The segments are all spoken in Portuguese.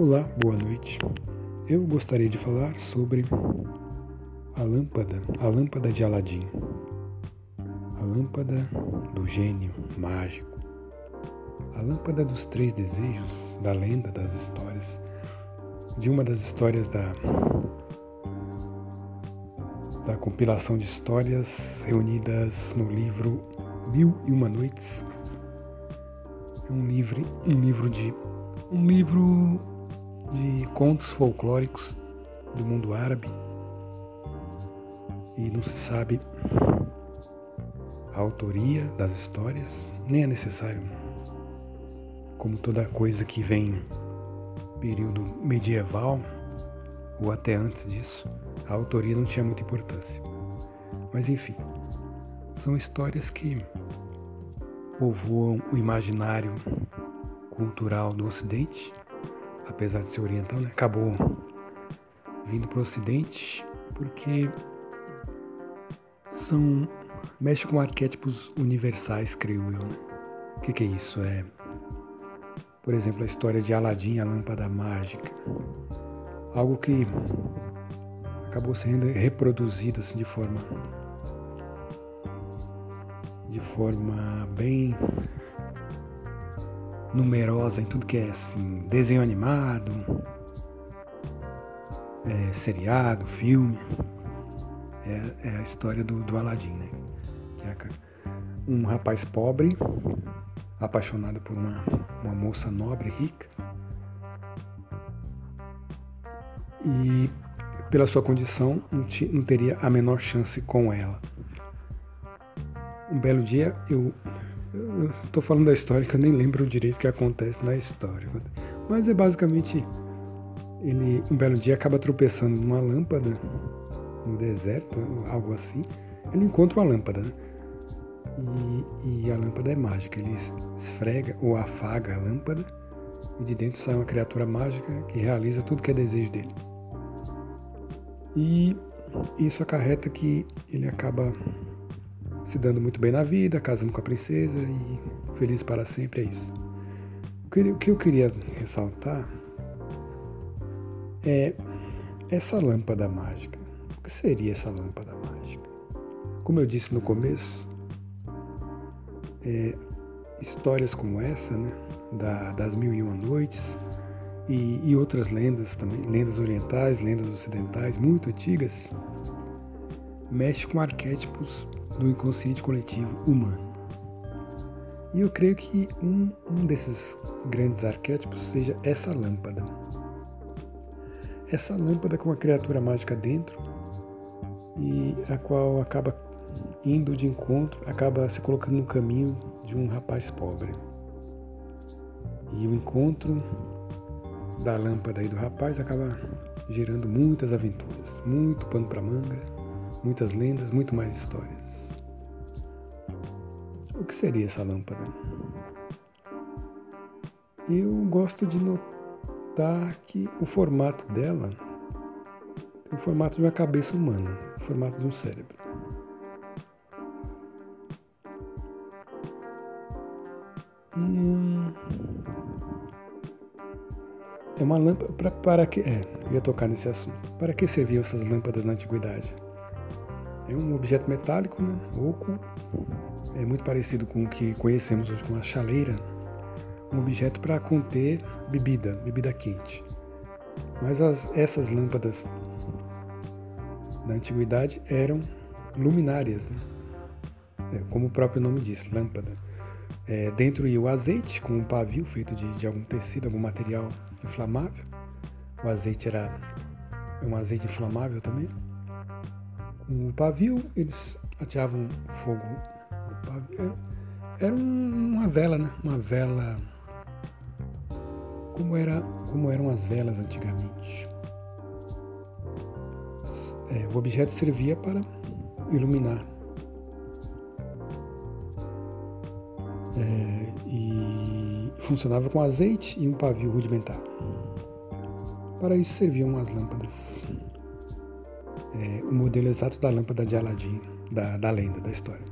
Olá, boa noite. Eu gostaria de falar sobre a lâmpada, a lâmpada de Aladim. A lâmpada do gênio mágico. A lâmpada dos três desejos da lenda das histórias. De uma das histórias da da compilação de histórias reunidas no livro Mil e Uma Noites. É um livro, um livro de um livro de contos folclóricos do mundo árabe e não se sabe a autoria das histórias, nem é necessário. Como toda coisa que vem período medieval ou até antes disso, a autoria não tinha muita importância. Mas enfim, são histórias que povoam o imaginário cultural do Ocidente apesar de ser oriental, né, acabou vindo para o Ocidente porque são mexe com arquétipos universais, creio eu. O que, que é isso? É, por exemplo, a história de Aladim, a lâmpada mágica, algo que acabou sendo reproduzido assim de forma de forma bem numerosa em tudo que é assim, desenho animado, é, seriado, filme. É, é, a história do, do Aladdin, né? É um rapaz pobre, apaixonado por uma, uma moça nobre, rica. E pela sua condição não, não teria a menor chance com ela. Um belo dia eu eu estou falando da história que eu nem lembro direito o que acontece na história. Mas é basicamente ele um belo dia acaba tropeçando numa lâmpada no deserto, algo assim. Ele encontra uma lâmpada, né? E, e, a lâmpada é mágica. Ele esfrega ou afaga a lâmpada e de dentro sai uma criatura mágica que realiza tudo que é desejo dele. E isso acarreta que ele acaba se dando muito bem na vida, casando com a princesa e feliz para sempre, é isso. O que eu queria ressaltar é essa lâmpada mágica. O que seria essa lâmpada mágica? Como eu disse no começo, é, histórias como essa, né, da, das Mil e Uma Noites, e, e, outras lendas também, lendas orientais, lendas ocidentais, muito antigas, mexe com arquétipos do inconsciente coletivo humano. E eu creio que um, um desses grandes arquétipos seja essa lâmpada. Essa lâmpada com uma criatura mágica dentro e a qual acaba indo de encontro, acaba se colocando no caminho de um rapaz pobre. E o encontro da lâmpada e do rapaz acaba gerando muitas aventuras, muito pano para manga muitas lendas, muito mais histórias. O que seria essa lâmpada? Eu gosto de notar que o formato dela tem o formato de uma cabeça humana, o formato de um cérebro. É uma lâmpada para que é, eu ia tocar nesse assunto. Para que serviam essas lâmpadas na antiguidade? É um objeto metálico, né? oco, é muito parecido com o que conhecemos hoje como a chaleira, um objeto para conter bebida, bebida quente. Mas as, essas lâmpadas da antiguidade eram luminárias, né? é, como o próprio nome diz, lâmpada. É, dentro ia o azeite com um pavio feito de, de algum tecido, algum material inflamável. O azeite era um azeite inflamável também o pavio, eles ateavam fogo no pavio. Era uma vela, né? Uma vela como, era, como eram as velas antigamente. É, o objeto servia para iluminar. É, e funcionava com azeite e um pavio rudimentar. Para isso serviam as lâmpadas é, o modelo exato da lâmpada de Aladim, da, da lenda, da história.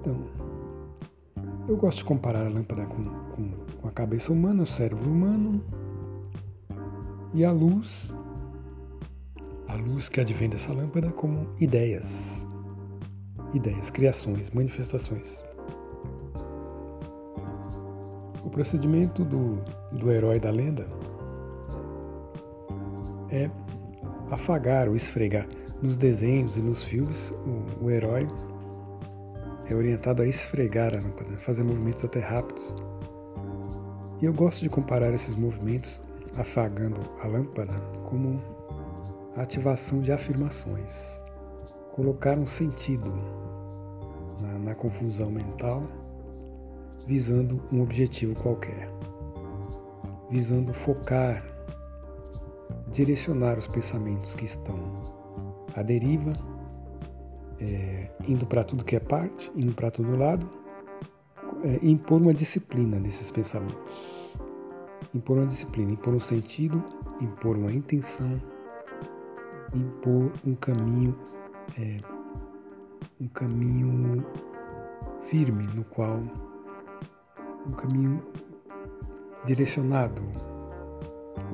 Então, Eu gosto de comparar a lâmpada com, com, com a cabeça humana, o cérebro humano e a luz, a luz que advém dessa lâmpada como ideias, ideias, criações, manifestações. O procedimento do, do herói da lenda é afagar ou esfregar. Nos desenhos e nos filmes, o, o herói é orientado a esfregar a lâmpada, fazer movimentos até rápidos. E eu gosto de comparar esses movimentos afagando a lâmpada como a ativação de afirmações, colocar um sentido na, na confusão mental, visando um objetivo qualquer, visando focar, direcionar os pensamentos que estão à deriva é, indo para tudo que é parte, indo para todo lado, é, impor uma disciplina nesses pensamentos. Impor uma disciplina, impor um sentido, impor uma intenção, impor um caminho, é, um caminho firme no qual um caminho direcionado,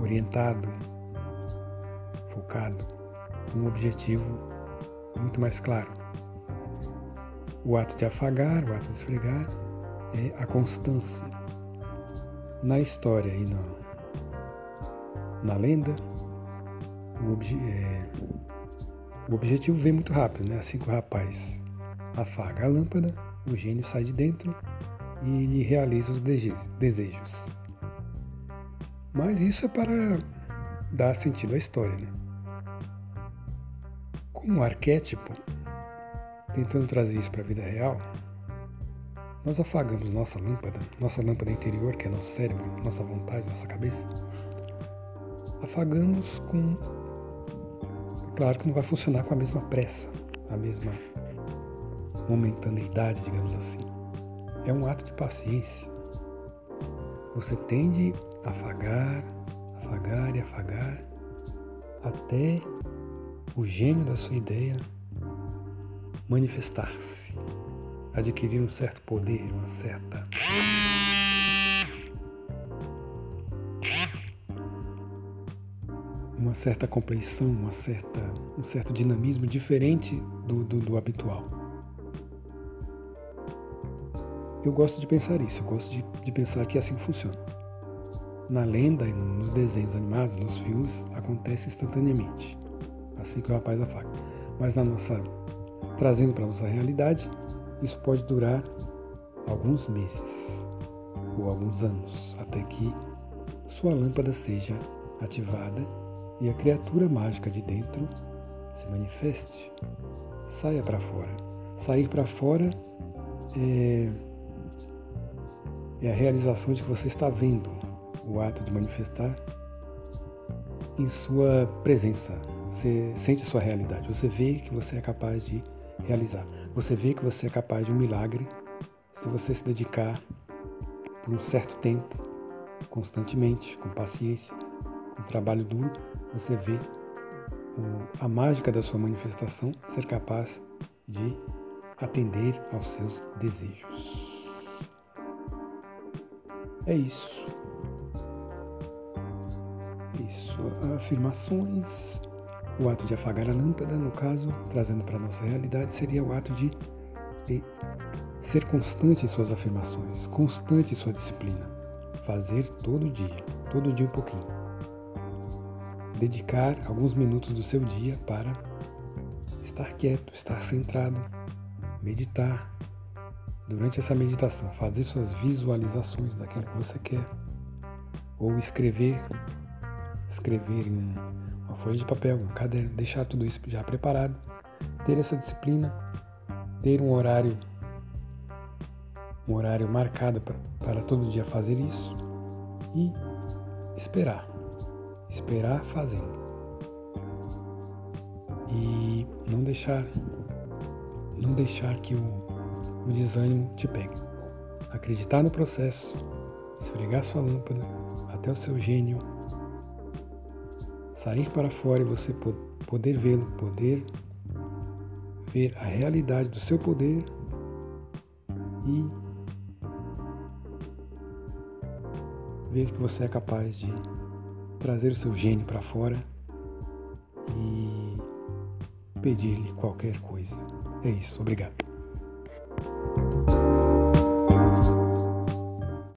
orientado, focado, um objetivo muito mais claro. O ato de afagar, o ato de esfregar, é a constância. Na história e na, na lenda, o, obje, é, o objetivo vem muito rápido, né? Assim que o rapaz afaga a lâmpada, o gênio sai de dentro e ele realiza os desejos. Mas isso é para dar sentido à história, né? Como arquétipo, tentando trazer isso para a vida real, nós afagamos nossa lâmpada, nossa lâmpada interior, que é nosso cérebro, nossa vontade, nossa cabeça. Afagamos com. Claro que não vai funcionar com a mesma pressa, a mesma momentaneidade, digamos assim. É um ato de paciência. Você tende a afagar, afagar e afagar até o gênio da sua ideia manifestar-se, adquirir um certo poder, uma certa. uma certa compreensão, uma certa, um certo dinamismo diferente do, do, do habitual. Eu gosto de pensar isso, eu gosto de, de pensar que é assim que funciona. Na lenda e nos desenhos animados, nos filmes, acontece instantaneamente assim que o rapaz afaga. Mas na nossa, trazendo para a nossa realidade, isso pode durar alguns meses ou alguns anos, até que sua lâmpada seja ativada e a criatura mágica de dentro se manifeste, saia para fora. Sair para fora é, é a realização de que você está vendo o ato de manifestar em sua presença, você sente a sua realidade, você vê que você é capaz de realizar. Você vê que você é capaz de um milagre se você se dedicar por um certo tempo, constantemente, com paciência, com trabalho duro, você vê a mágica da sua manifestação ser capaz de atender aos seus desejos. É isso. É isso. Afirmações o ato de afagar a lâmpada, no caso, trazendo para a nossa realidade, seria o ato de, de ser constante em suas afirmações, constante em sua disciplina. Fazer todo dia, todo dia um pouquinho. Dedicar alguns minutos do seu dia para estar quieto, estar centrado, meditar. Durante essa meditação, fazer suas visualizações daquilo que você quer. Ou escrever, escrever em um folha de papel, um caderno, deixar tudo isso já preparado, ter essa disciplina, ter um horário, um horário marcado para todo dia fazer isso e esperar, esperar fazendo e não deixar, não deixar que o, o desânimo te pegue. Acreditar no processo, esfregar sua lâmpada até o seu gênio sair para fora e você poder vê-lo, poder ver a realidade do seu poder e ver que você é capaz de trazer o seu gênio para fora e pedir-lhe qualquer coisa. É isso, obrigado.